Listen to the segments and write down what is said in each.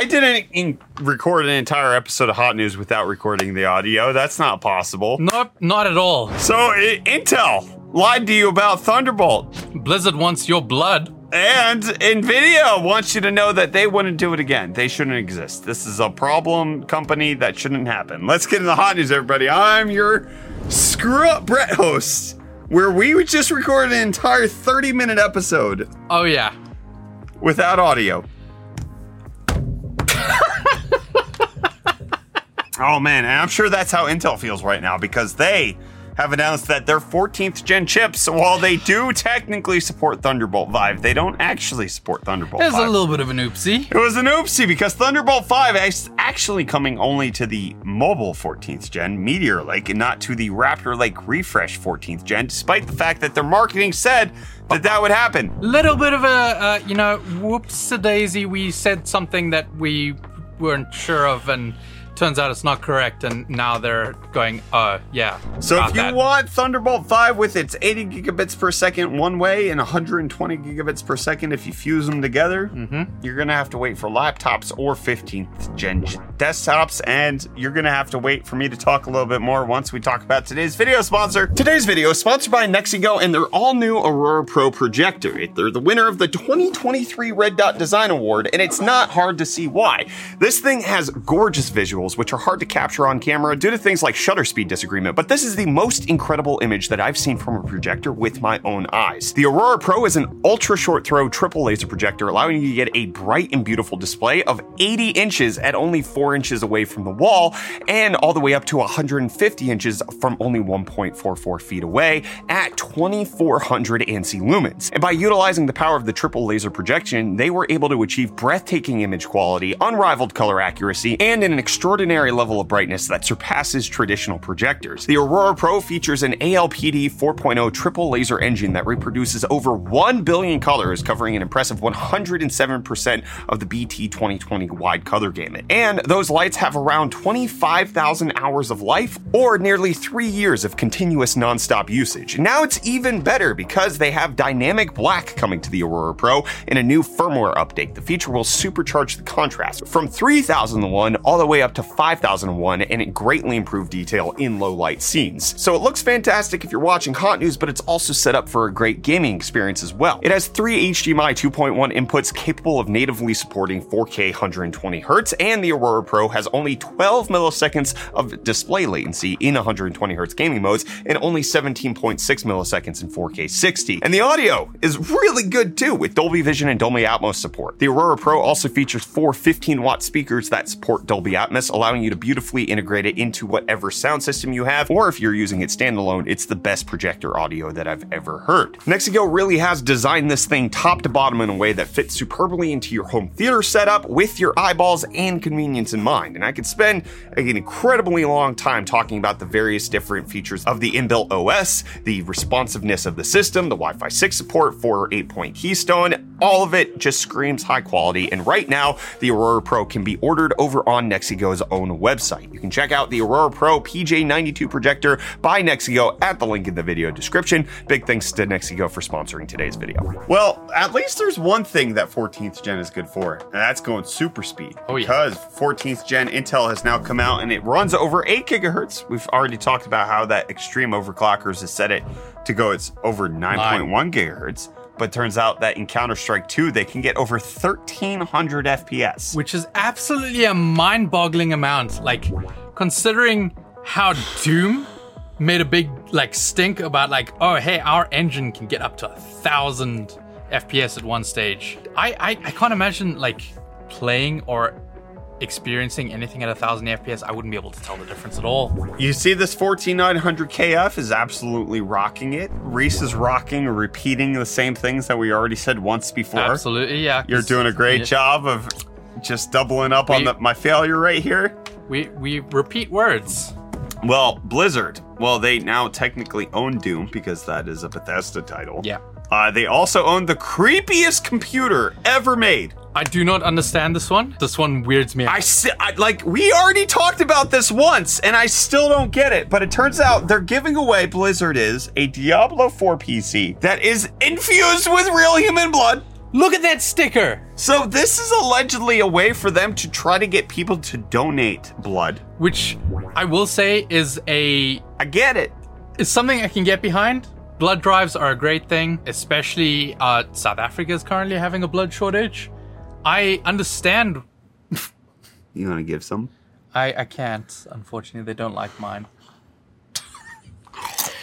I didn't in- record an entire episode of Hot News without recording the audio. That's not possible. Not, not at all. So, I- Intel lied to you about Thunderbolt. Blizzard wants your blood. And Nvidia wants you to know that they wouldn't do it again. They shouldn't exist. This is a problem company that shouldn't happen. Let's get into the hot news, everybody. I'm your screw up Brett host, where we just recorded an entire 30 minute episode Oh yeah. without audio. Oh man, and I'm sure that's how Intel feels right now because they have announced that their 14th gen chips, while they do technically support Thunderbolt 5, they don't actually support Thunderbolt There's 5. a little bit of an oopsie. It was an oopsie because Thunderbolt 5 is actually coming only to the mobile 14th gen Meteor Lake and not to the Raptor Lake Refresh 14th gen, despite the fact that their marketing said that that would happen. Little bit of a, uh, you know, whoops a daisy. We said something that we weren't sure of, and turns out it's not correct. And now they're going, uh, yeah. So if you that. want Thunderbolt 5 with its 80 gigabits per second one way and 120 gigabits per second if you fuse them together, Mm-hmm. you're going to have to wait for laptops or 15th gen desktops. And you're going to have to wait for me to talk a little bit more once we talk about today's video sponsor. Today's video is sponsored by Nexigo and their all new Aurora Pro projector. They're the winner of the 2023 Red Dot Design Award, and it's not hard to see why. This thing has gorgeous visuals, which are hard to capture on camera due to things like shutter speed disagreement, but this is the most incredible image that I've seen from a projector with my own eyes. The Aurora Pro is an ultra short throw triple laser projector, allowing you to get a bright and beautiful display of 80 inches at only 4 inches away from the wall, and all the way up to 150 inches from only 1.44 feet away at 2400 ANSI lumens. And by utilizing the power of the triple laser projection, they were able to achieve breathtaking image quality, unrivaled color accuracy, and an extraordinary level of brightness that surpasses traditional projectors. The Aurora Pro features an ALPD 4.0 triple laser engine that reproduces over 1 billion colors, covering an impressive 107% of the BT 2020 wide color gamut. And those lights have around 25,000 hours of life or nearly three years of continuous nonstop usage. Now it's even better because they have dynamic black coming to the Aurora Pro in a new firmware update. The feature will supercharge the contrast from 3001 all the way up to 5001 and it greatly improved detail in low light scenes. So it looks fantastic if you're watching hot news, but it's also set up for a great gaming experience as well. It has three HDMI 2.1 inputs capable of natively supporting 4K 120 Hz, and the Aurora Pro has only 12 milliseconds of display latency in 120 Hz gaming modes and only 17.6 milliseconds in 4K 60. And the audio is really good too with Dolby Vision and Dolby Atmos support. The Aurora Pro also features four 15 watt speakers that support Dolby Atmos, allowing you to beautifully integrate it into whatever sound system you have, or if you're using it standalone, it's the best projector audio that I've ever heard. Nexigo really has designed this thing top to bottom in a way that fits superbly into your home theater setup with your eyeballs and convenience in mind. And I could spend an incredibly long time talking about the various different features of the inbuilt OS, the responsiveness of the system, the Wi Fi 6 support for 8 point Keystone. All of it just screams high quality. And right now, the Aurora Pro can be ordered over on Nexigo's own website. You can check out the Aurora Pro PJ92 projector by Nexigo at the link in the video description. Big thanks to Nexigo for sponsoring today's video. Well, at least there's one thing that 14th gen is good for, and that's going super speed. Oh, yeah. Because 14th gen Intel has now come out and it runs over 8 gigahertz. We've already talked about how that extreme overclockers has set it to go it's over 9.1 gigahertz. But turns out that in Counter Strike 2, they can get over 1300 FPS. which is absolutely a mind-boggling amount. Like, considering how Doom made a big like stink about like, oh hey, our engine can get up to a thousand FPS at one stage. I, I I can't imagine like playing or experiencing anything at a thousand FPS. I wouldn't be able to tell the difference at all. You see, this 14900 KF is absolutely rocking it. Reese is rocking, repeating the same things that we already said once before. Absolutely, yeah. You're doing a great we- job of just doubling up on the, my failure right here. We we repeat words. Well, Blizzard. Well, they now technically own Doom because that is a Bethesda title. Yeah. Uh, they also own the creepiest computer ever made. I do not understand this one. This one weirds me out. I, si- I like we already talked about this once, and I still don't get it. But it turns out they're giving away Blizzard is a Diablo 4 PC that is infused with real human blood. Look at that sticker! So this is allegedly a way for them to try to get people to donate blood. Which I will say is a I get it. it. is something I can get behind. Blood drives are a great thing, especially uh, South Africa is currently having a blood shortage. I understand. You want to give some? I, I can't. Unfortunately, they don't like mine.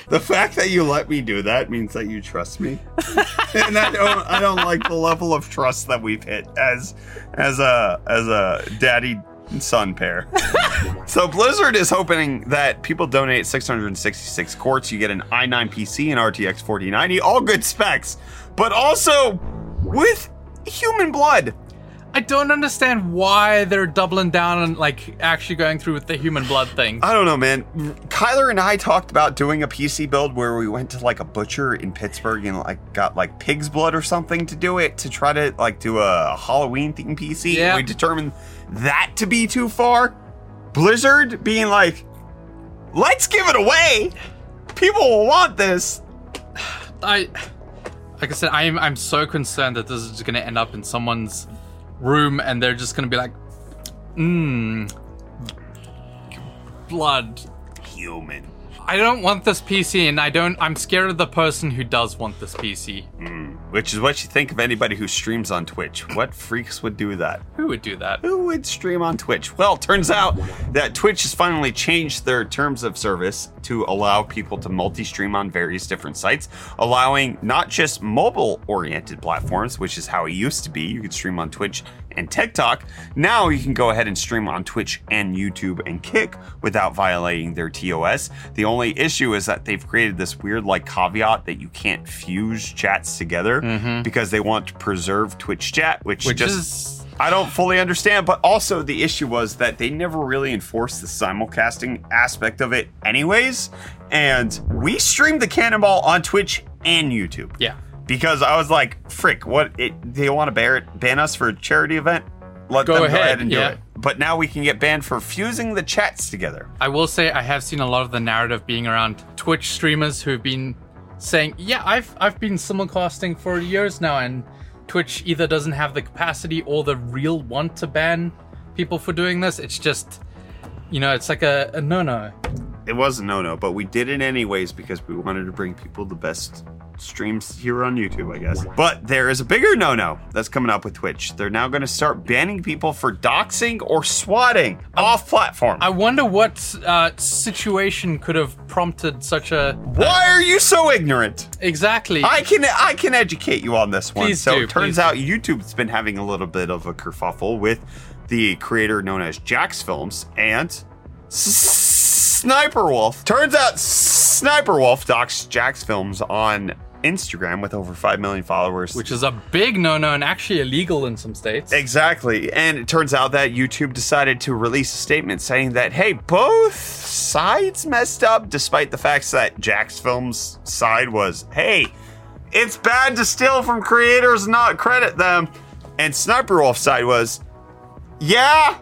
The fact that you let me do that means that you trust me, and I don't. I don't like the level of trust that we've hit as as a as a daddy son pair. so Blizzard is hoping that people donate 666 quarts. you get an i9 PC and RTX 4090, all good specs, but also with human blood. I don't understand why they're doubling down on like actually going through with the human blood thing. I don't know, man. Kyler and I talked about doing a PC build where we went to like a butcher in Pittsburgh and like got like pig's blood or something to do it to try to like do a Halloween themed PC. Yeah. We determined that to be too far. Blizzard being like, let's give it away. People will want this. I, like I said, I'm I'm so concerned that this is gonna end up in someone's room and they're just gonna be like, mmm, blood. Human. I don't want this PC, and I don't. I'm scared of the person who does want this PC. Hmm, which is what you think of anybody who streams on Twitch. What freaks would do that? Who would do that? Who would stream on Twitch? Well, turns out that Twitch has finally changed their terms of service to allow people to multi stream on various different sites, allowing not just mobile oriented platforms, which is how it used to be. You could stream on Twitch and TikTok. Now you can go ahead and stream on Twitch and YouTube and Kick without violating their TOS. The only issue is that they've created this weird like caveat that you can't fuse chats together mm-hmm. because they want to preserve Twitch chat, which, Which just is I don't fully understand, but also the issue was that they never really enforced the simulcasting aspect of it, anyways. And we streamed the Cannonball on Twitch and YouTube. yeah. Because I was like, frick, what? It, they want to ban, ban us for a charity event? Let Go them go ahead, ahead and yeah. do it. But now we can get banned for fusing the chats together. I will say I have seen a lot of the narrative being around Twitch streamers who've been saying, "Yeah, I've I've been simulcasting for years now, and Twitch either doesn't have the capacity or the real want to ban people for doing this. It's just, you know, it's like a, a no-no. It was a no no, but we did it anyways because we wanted to bring people the best streams here on YouTube, I guess. But there is a bigger no no that's coming up with Twitch. They're now going to start banning people for doxing or swatting off platform. I wonder what uh, situation could have prompted such a Why are you so ignorant? exactly. I can I can educate you on this one. Please so do, it turns out YouTube's been having a little bit of a kerfuffle with the creator known as JacksFilms and S- Sniper Wolf. Turns out Sniper Wolf docs JacksFilms on Instagram with over 5 million followers. which is a big no-no and actually illegal in some states. Exactly. And it turns out that YouTube decided to release a statement saying that, hey, both sides messed up, despite the fact that JacksFilms' side was, hey, it's bad to steal from creators and not credit them. And Sniper Wolf's side was, yeah,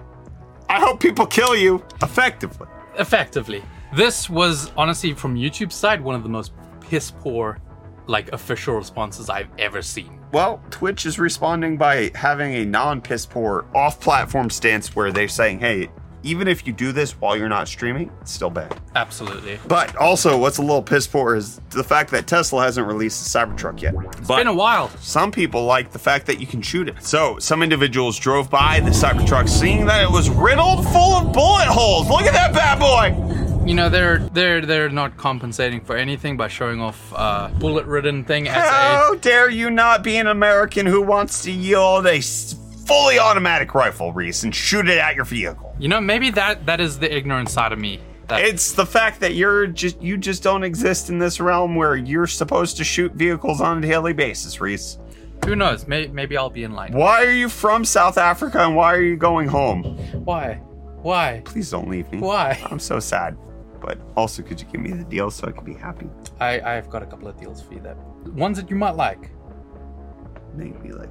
I hope people kill you effectively. effectively. This was honestly from YouTube's side one of the most piss poor like official responses I've ever seen. Well, Twitch is responding by having a non piss poor off platform stance where they're saying, hey, even if you do this while you're not streaming, it's still bad. Absolutely. But also, what's a little piss poor is the fact that Tesla hasn't released the Cybertruck yet. It's but been a while. some people like the fact that you can shoot it. So some individuals drove by the Cybertruck, seeing that it was riddled full of bullet holes. Look at that bad boy! You know, they're they're they're not compensating for anything by showing off uh bullet ridden thing as a How dare you not be an American who wants to yield a fully automatic rifle, Reese, and shoot it at your vehicle? You know, maybe that that is the ignorant side of me. That It's the fact that you're just you just don't exist in this realm where you're supposed to shoot vehicles on a daily basis, Reese. who knows? May, maybe I'll be in line. Why are you from South Africa and why are you going home? Why? Why? Please don't leave me. Why? I'm so sad. But also, could you give me the deal so I can be happy? I I've got a couple of deals for you that ones that you might like. Maybe me like.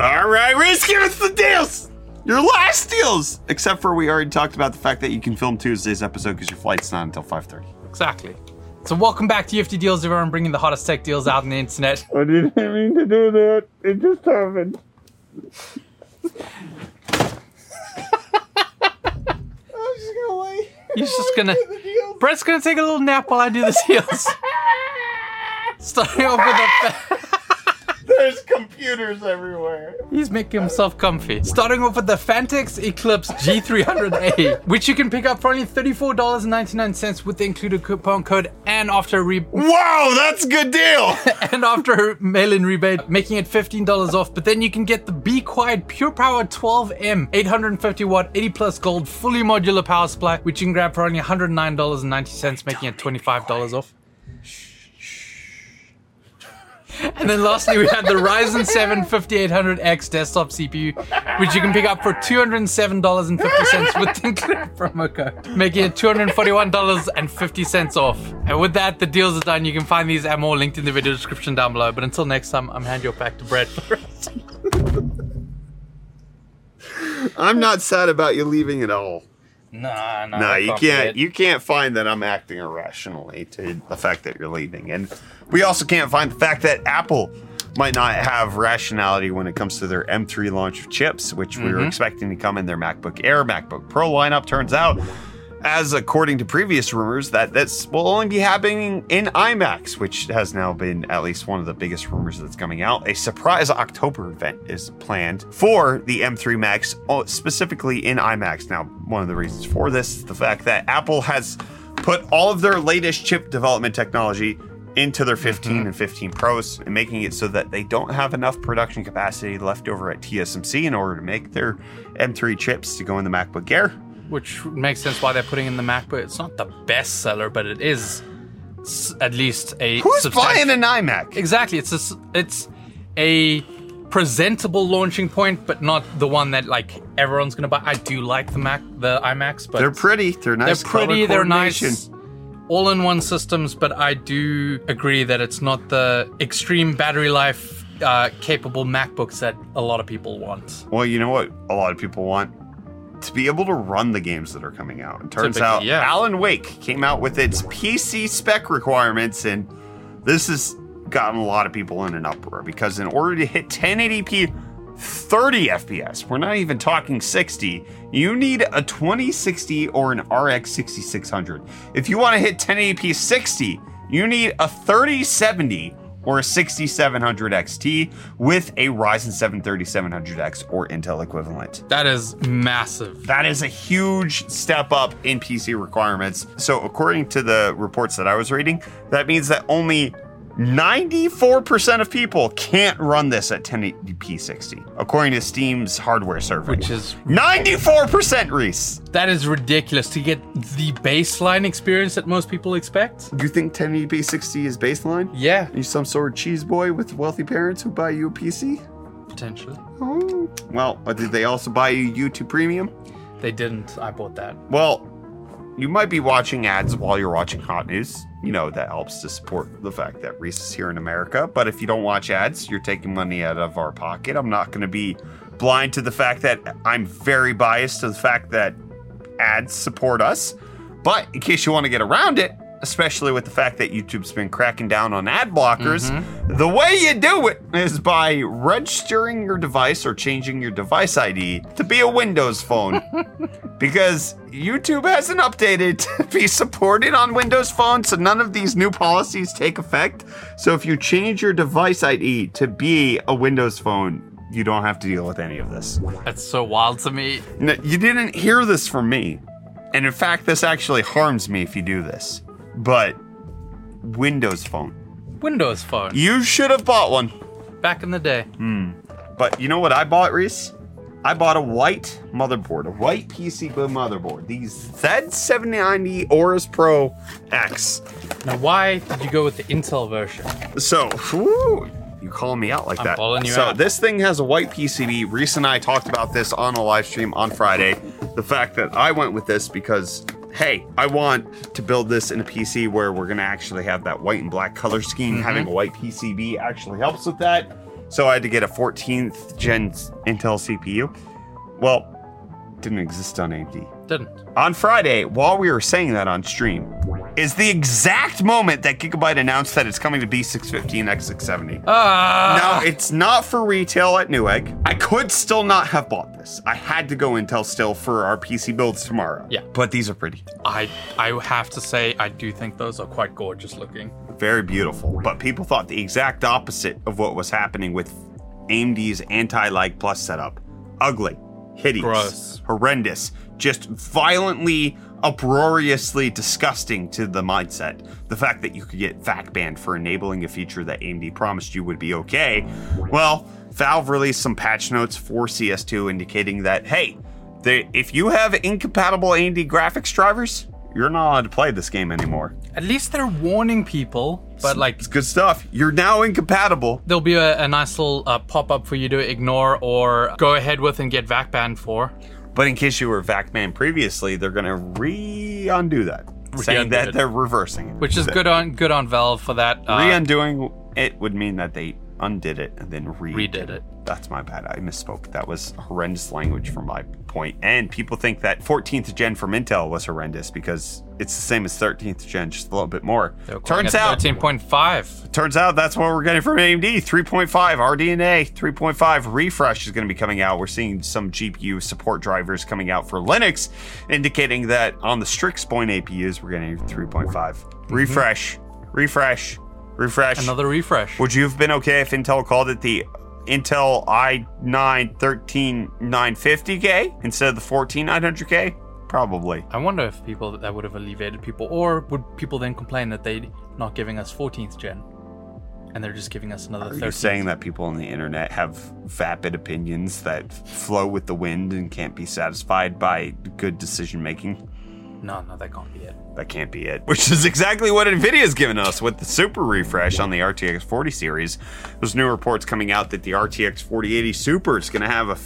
All right, Reese, give us the deals. Your last deals, except for we already talked about the fact that you can film Tuesday's episode because your flight's not until 5:30. Exactly. So welcome back to UFD Deals, everyone bringing the hottest tech deals out on the internet. I didn't mean to do that. It just happened. I'm just gonna He's just gonna. Brett's gonna take a little nap while I do the deals. Starting off with a. There's computers everywhere. He's making himself comfy. Starting off with the Phanteks Eclipse G300A, which you can pick up for only $34.99 with the included coupon code and after a re- Wow, that's a good deal. and after a mail-in rebate, making it $15 off. But then you can get the Be Quiet Pure Power 12M 850 watt 80 plus gold fully modular power supply, which you can grab for only $109.90, making it $25 off. And then lastly, we have the Ryzen 7 5800X desktop CPU, which you can pick up for $207.50 with the promo code, making it $241.50 off. And with that, the deals are done. You can find these and more linked in the video description down below. But until next time, I'm handing you back to Brett I'm not sad about you leaving at all. Nah, nah. No, you can't. You can't find that I'm acting irrationally to the fact that you're leaving, and we also can't find the fact that Apple might not have rationality when it comes to their M3 launch of chips, which we were expecting to come in their MacBook Air, MacBook Pro lineup. Turns out, as according to previous rumors, that this will only be happening in iMacs, which has now been at least one of the biggest rumors that's coming out. A surprise October event is planned for the M3 Max, oh, specifically in iMacs. Now, one of the reasons for this is the fact that Apple has put all of their latest chip development technology into their mm-hmm. 15 and 15 Pros and making it so that they don't have enough production capacity left over at TSMC in order to make their M3 chips to go in the MacBook Air. Which makes sense why they're putting in the MacBook. It's not the best seller, but it is s- at least a Who's buying an iMac? Exactly. It's a, s- it's a presentable launching point, but not the one that like everyone's gonna buy. I do like the Mac, the iMacs, but They're pretty. They're nice. they're nice. pretty. color They're coordination. nice. All-in-one systems, but I do agree that it's not the extreme battery life uh, capable MacBooks that a lot of people want. Well, you know what? A lot of people want to be able to run the games that are coming out. It turns Typically, out yeah. Alan Wake came out with its PC spec requirements, and this has gotten a lot of people in an uproar because in order to hit 1080p 30 FPS, we're not even talking 60, you need a 2060 or an RX 6600. If you want to hit 1080p 60, you need a 3070 or a 6700 XT with a Ryzen 7 3700X or Intel equivalent. That is massive. That is a huge step up in PC requirements. So, according to the reports that I was reading, that means that only 94% of people can't run this at 1080p 60, according to Steam's hardware survey. Which is 94%, Reese. that is ridiculous to get the baseline experience that most people expect. You think 1080p 60 is baseline? Yeah, Are you some sort of cheese boy with wealthy parents who buy you a PC? potentially. Oh. Well, uh, did they also buy you YouTube Premium? They didn't. I bought that. Well, you might be watching ads while you're watching Hot News. You know, that helps to support the fact that Reese is here in America. But if you don't watch ads, you're taking money out of our pocket. I'm not going to be blind to the fact that I'm very biased to the fact that ads support us. But in case you want to get around it, especially with the fact that YouTube's been cracking down on ad blockers, the way you do it is by registering your device or changing your device ID to be a Windows phone. because YouTube hasn't updated to be supported on Windows Phone, so none of these new policies take effect. So if you change your device ID to be a Windows phone, you don't have to deal with any of this. That's so wild to me. No, you didn't hear this from me. And in fact, this actually harms me if you do this. But Windows Phone. Windows phone. You should have bought one. Back in the day. Hmm. But you know what I bought, Reese? I bought a white motherboard, a white PCB motherboard. These Z790 Aorus Pro X. Now, why did you go with the Intel version? So, whew, you calling me out like I'm that. calling you so out. this thing has a white PCB. Reese and I talked about this on a live stream on Friday. The fact that I went with this because, hey, I want to build this in a PC where we're gonna actually have that white and black color scheme. Mm-hmm. Having a white PCB actually helps with that. So I had to get a 14th gen Intel CPU. Well, didn't exist on AMD. Didn't. On Friday, while we were saying that on stream, is the exact moment that Gigabyte announced that it's coming to B650 and X670. Ah, Now, it's not for retail at Newegg. I could still not have bought this. I had to go Intel still for our PC builds tomorrow. Yeah. But these are pretty. I I have to say I do think those are quite gorgeous looking. Very beautiful. But people thought the exact opposite of what was happening with AMD's anti-lag plus setup. Ugly, hideous, Gross. horrendous, just violently, uproariously disgusting to the mindset. The fact that you could get VAC banned for enabling a feature that AMD promised you would be okay. Well, Valve released some patch notes for CS2 indicating that, hey, they, if you have incompatible AMD graphics drivers, you're not allowed to play this game anymore. At least they're warning people, but like It's good stuff. You're now incompatible. there'll be a, a nice little uh, pop up for you to ignore or go ahead with and get VAC banned for. But in case you were VAC banned previously, they're going to re undo that, saying Re-undo that it. they're reversing it. Which is good on good on Valve for that. Uh, Re undoing it would mean that they undid it and then re Redid it. That's my bad. I misspoke. That was horrendous language from my point. And people think that 14th gen from Intel was horrendous because it's the same as 13th gen, just a little bit more. Turns out, 13.5. Turns out that's what we're getting from AMD. 3.5 RDNA 3.5 refresh is going to be coming out. We're seeing some GPU support drivers coming out for Linux, indicating that on the Strix Point APUs, we're getting 3.5 mm-hmm. refresh, refresh, refresh. Another refresh. Would you have been okay if Intel called it the Intel i9 13950K instead of the 14900K? Probably. I wonder if people that would have alleviated people, or would people then complain that they're not giving us 14th gen, and they're just giving us another Are you 13th? saying that people on the internet have vapid opinions that flow with the wind and can't be satisfied by good decision making? No, no, that can't be it. That can't be it. Which is exactly what Nvidia's given us with the super refresh on the RTX 40 series. There's new reports coming out that the RTX 4080 Super is going to have a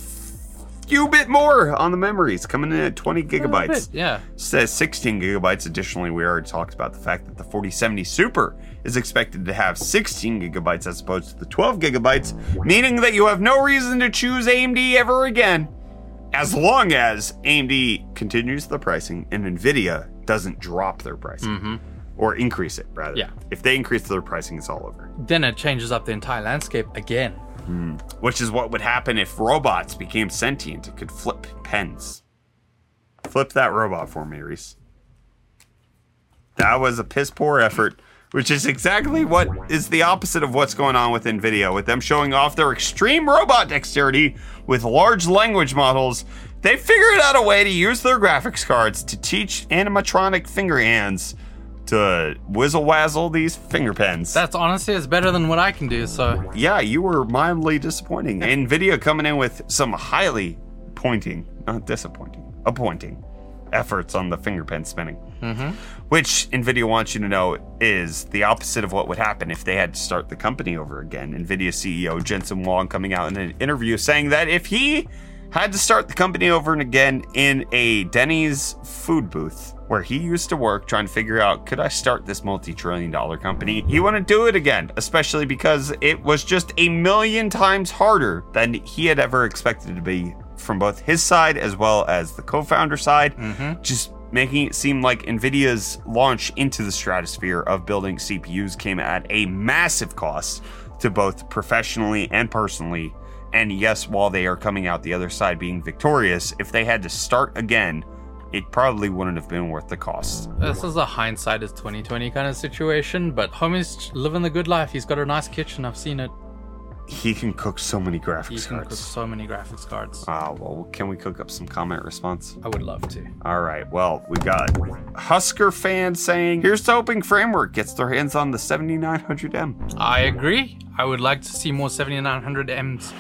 few bit more on the memories, coming in at 20 gigabytes. bit, Yeah. says 16 gigabytes. Additionally, we already talked about the fact that the 4070 Super is expected to have 16 gigabytes as opposed to the 12 gigabytes, meaning that you have no reason to choose AMD ever again, as long as AMD continues the pricing and Nvidia doesn't drop their pricing mm-hmm. or increase it rather. Yeah. If they increase their pricing, it's all over. Then it changes up the entire landscape again. Hmm. Which is what would happen if robots became sentient. It could flip pens. Flip that robot for me, Reese. That was a piss poor effort, which is exactly what is the opposite of what's going on with NVIDIA. With them showing off their extreme robot dexterity with large language models, they figured out a way to use their graphics cards to teach animatronic finger hands to whizzle wazzle these finger pens. That's honestly it's better than what I can do. So Yeah, you were mildly disappointing. Nvidia coming in with some highly pointing, not disappointing, appointing efforts on the finger pen spinning. Mm-hmm. Which Nvidia wants you to know is the opposite of what would happen if they had to start the company over again. Nvidia CEO Jensen Huang coming out in an interview saying that if he had to start the company over and again in a Denny's food booth where he used to work trying to figure out could I start this multi-trillion dollar company? He wouldn't do it again, especially because it was just a million times harder than he had ever expected it to be from both his side as well as the co-founder side. Mm-hmm. Just making it seem like Nvidia's launch into the stratosphere of building CPUs came at a massive cost to both professionally and personally. And yes, while they are coming out the other side being victorious, if they had to start again, it probably wouldn't have been worth the cost. this is a hindsight is 2020 kind of situation. But homie's living the good life. He's got a nice kitchen. I've seen it. He can cook so many graphics cards. He graphics can cook so many graphics cards. Ah, well, can we cook up some comment response? I would love to. All right. Well, we got Husker fans saying, "Here's to hoping Framework gets their hands on the 7900M." I agree. I would like to see more 7900Ms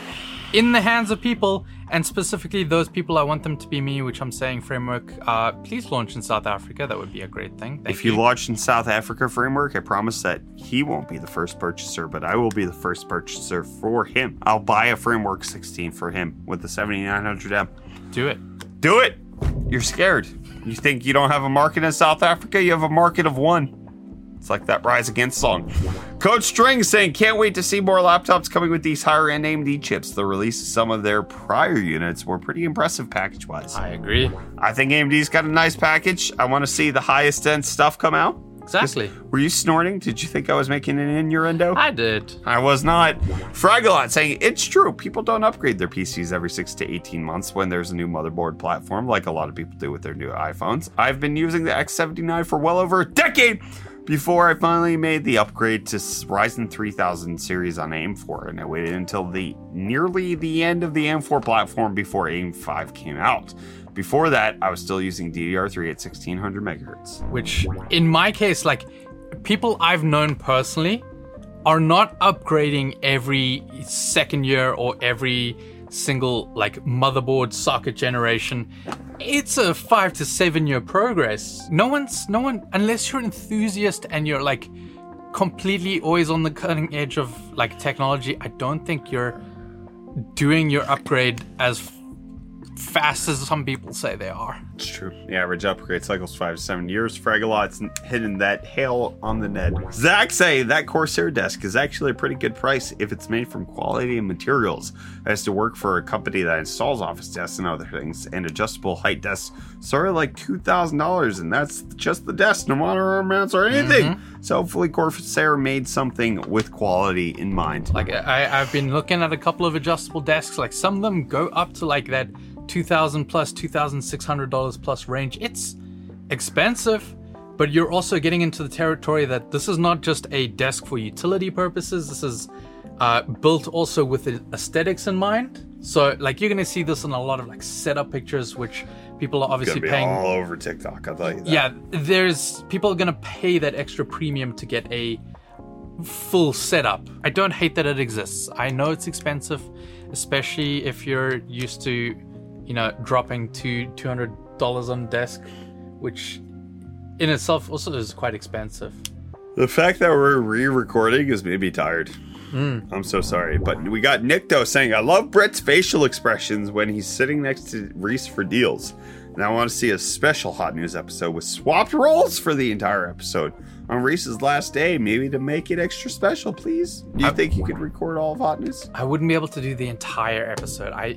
in the hands of people, and specifically those people. I want them to be me, which I'm saying framework. Uh, please launch in South Africa. That would be a great thing. Thank If you launch in South Africa Framework, I promise that he won't be the first purchaser, but I will be the first purchaser for him. I'll buy a Framework 16 for him with the 7900M. do it. Do it. You're scared. You think you don't have a market in South Africa? You have a market of one. It's like that Rise Against song. Coach String saying, can't wait to see more laptops coming with these higher end AMD chips. The release of some of their prior units were pretty impressive package wise. I agree. I think AMD's got a nice package. I want to see the highest end stuff come out. Exactly. Were you snorting? Did you think I was making an innuendo? I did. I was not. Fragalot saying it's true. People don't upgrade their PCs every six to 18 months when there's a new motherboard platform, like a lot of people do with their new iPhones. I've been using the X79 for well over a decade before I finally made the upgrade to Ryzen 3000 series on AM4, and I waited until the nearly the end of the AM4 platform before AM5 came out. Before that, I was still using DDR3 at 1600 megahertz. Which, in my case, like people I've known personally are not upgrading every second year or every single like motherboard socket generation it's a five to seven year progress. No one's no one unless you're an enthusiast and you're like completely always on the cutting edge of like technology i don't think you're doing your upgrade as fast as some people say they are. It's true. The average upgrade cycle's five to seven years. Fragalot's hitting that hail on the Ned. Zach say that Corsair desk is actually a pretty good price if it's made from quality materials. I used to work for a company that installs office desks and other things, and adjustable height desks start at like two thousand dollars, and that's just the desk, no monitor mounts or anything. Mm-hmm. So hopefully Corsair made something with quality in mind. Like I, I've been looking at a couple of adjustable desks. Like some of them go up to like that 2000 plus $2600 plus range. It's expensive but you're also getting into the territory that this is not just a desk for utility purposes. This is uh, built also with aesthetics in mind. So like you're gonna see this in a lot of like setup pictures which people are obviously paying all over tiktok you that. yeah there's people are gonna pay that extra premium to get a full setup. I don't hate that it exists. I know it's expensive especially if you're used to you know, dropping to two hundred dollars on desk, which in itself also is quite expensive. The fact that we're re-recording is maybe tired. Mm. I'm so sorry, but we got Nick though saying, "I love Brett's facial expressions when he's sitting next to Reese for deals." And I want to see a special hot news episode with swapped roles for the entire episode on Reese's last day, maybe to make it extra special, please. Do you I, think you could record all of hot news? I wouldn't be able to do the entire episode. I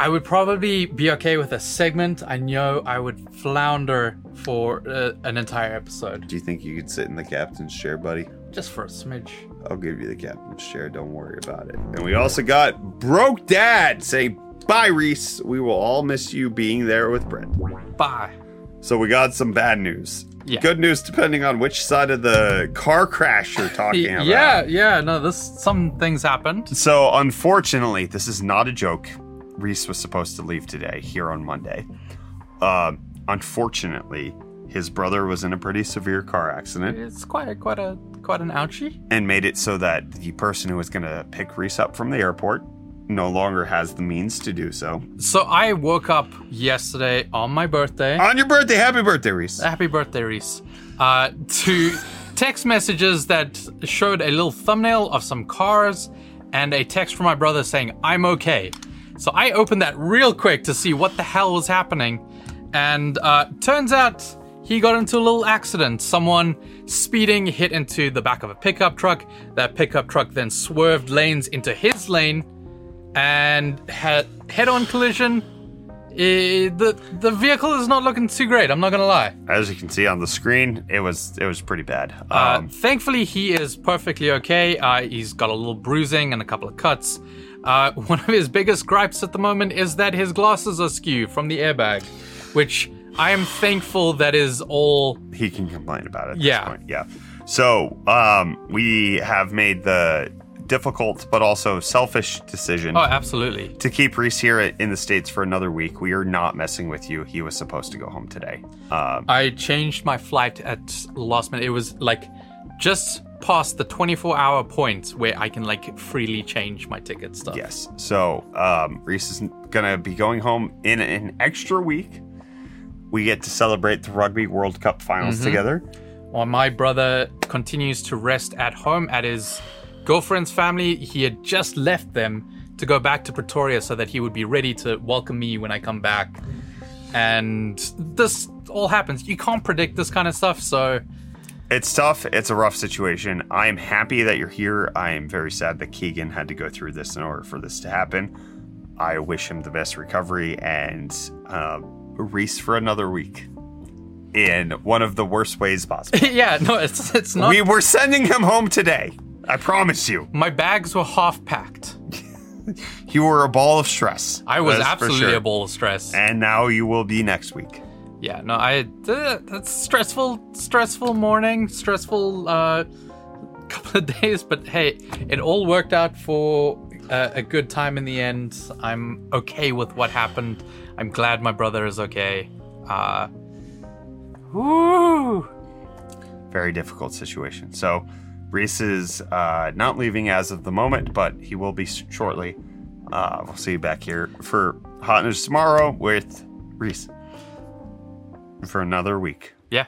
I would probably be okay with a segment. I know I would flounder for uh, an entire episode. Do you think you could sit in the captain's chair, buddy? Just for a smidge. I'll give you the captain's chair. Don't worry about it. And we also got Broke Dad say, Bye, Reese. We will all miss you being there with Brent. Bye. So we got some bad news. Yeah. Good news, depending on which side of the car crash you're talking about. Yeah, yeah. No, this some things happened. So unfortunately, this is not a joke. Reese was supposed to leave today, here on Monday. Uh, unfortunately, his brother was in a pretty severe car accident. It's quite quite a quite an ouchie. And made it so that the person who was going to pick Reese up from the airport no longer has the means to do so. So I woke up yesterday on my birthday. On your birthday, happy birthday, Reese. Happy birthday, Reese. Uh, to text messages that showed a little thumbnail of some cars and a text from my brother saying, I'm okay. So I opened that real quick to see what the hell was happening. And uh, turns out he got into a little accident. Someone speeding hit into the back of a pickup truck. That pickup truck then swerved lanes into his lane and had head-on collision. It, the the vehicle is not looking too great. I'm not gonna lie. As you can see on the screen, it was it was pretty bad. Uh, um, uh, thankfully, he is perfectly okay. Uh, he's got a little bruising and a couple of cuts. Uh, one of his biggest gripes at the moment is that his glasses are skew from the airbag, which I am thankful that is all he can complain about it. yeah, yeah. So um, we have made the difficult but also selfish decision. Oh, absolutely. To keep Reese here in the states for another week. We are not messing with you. He was supposed to go home today. Um, I changed my flight at last minute. It was like just past the 24 hour point where I can like freely change my ticket stuff. Yes. So um, Reese is gonna be going home in an extra week. We get to celebrate the Rugby World Cup finals mm-hmm. together. While my brother continues to rest at home at his girlfriend's family, he had just left them to go back to Pretoria so that he would be ready to welcome me when I come back. And this all happens. You can't predict this kind of stuff, so it's tough. It's a rough situation. I am happy that you're here. I am very sad that Keegan had to go through this in order for this to happen. I wish him the best recovery and uh, Reese for another week. in one of the worst ways possible. yeah, no, it's it's not. we were sending him home today. I promise you. my bags were half packed. You were a ball of stress. I was absolutely sure. a ball of stress. And now you will be next week. Yeah, no, I that's stressful, stressful morning, stressful uh, couple of days, but hey, it all worked out for uh, a good time in the end. I'm okay with what happened. I'm glad my brother is okay. Uh, woo! Very difficult situation. So, Reese is uh, not leaving as of the moment, but he will be shortly. Uh, we'll see you back here for Hot News tomorrow with Reese for another week. Yeah.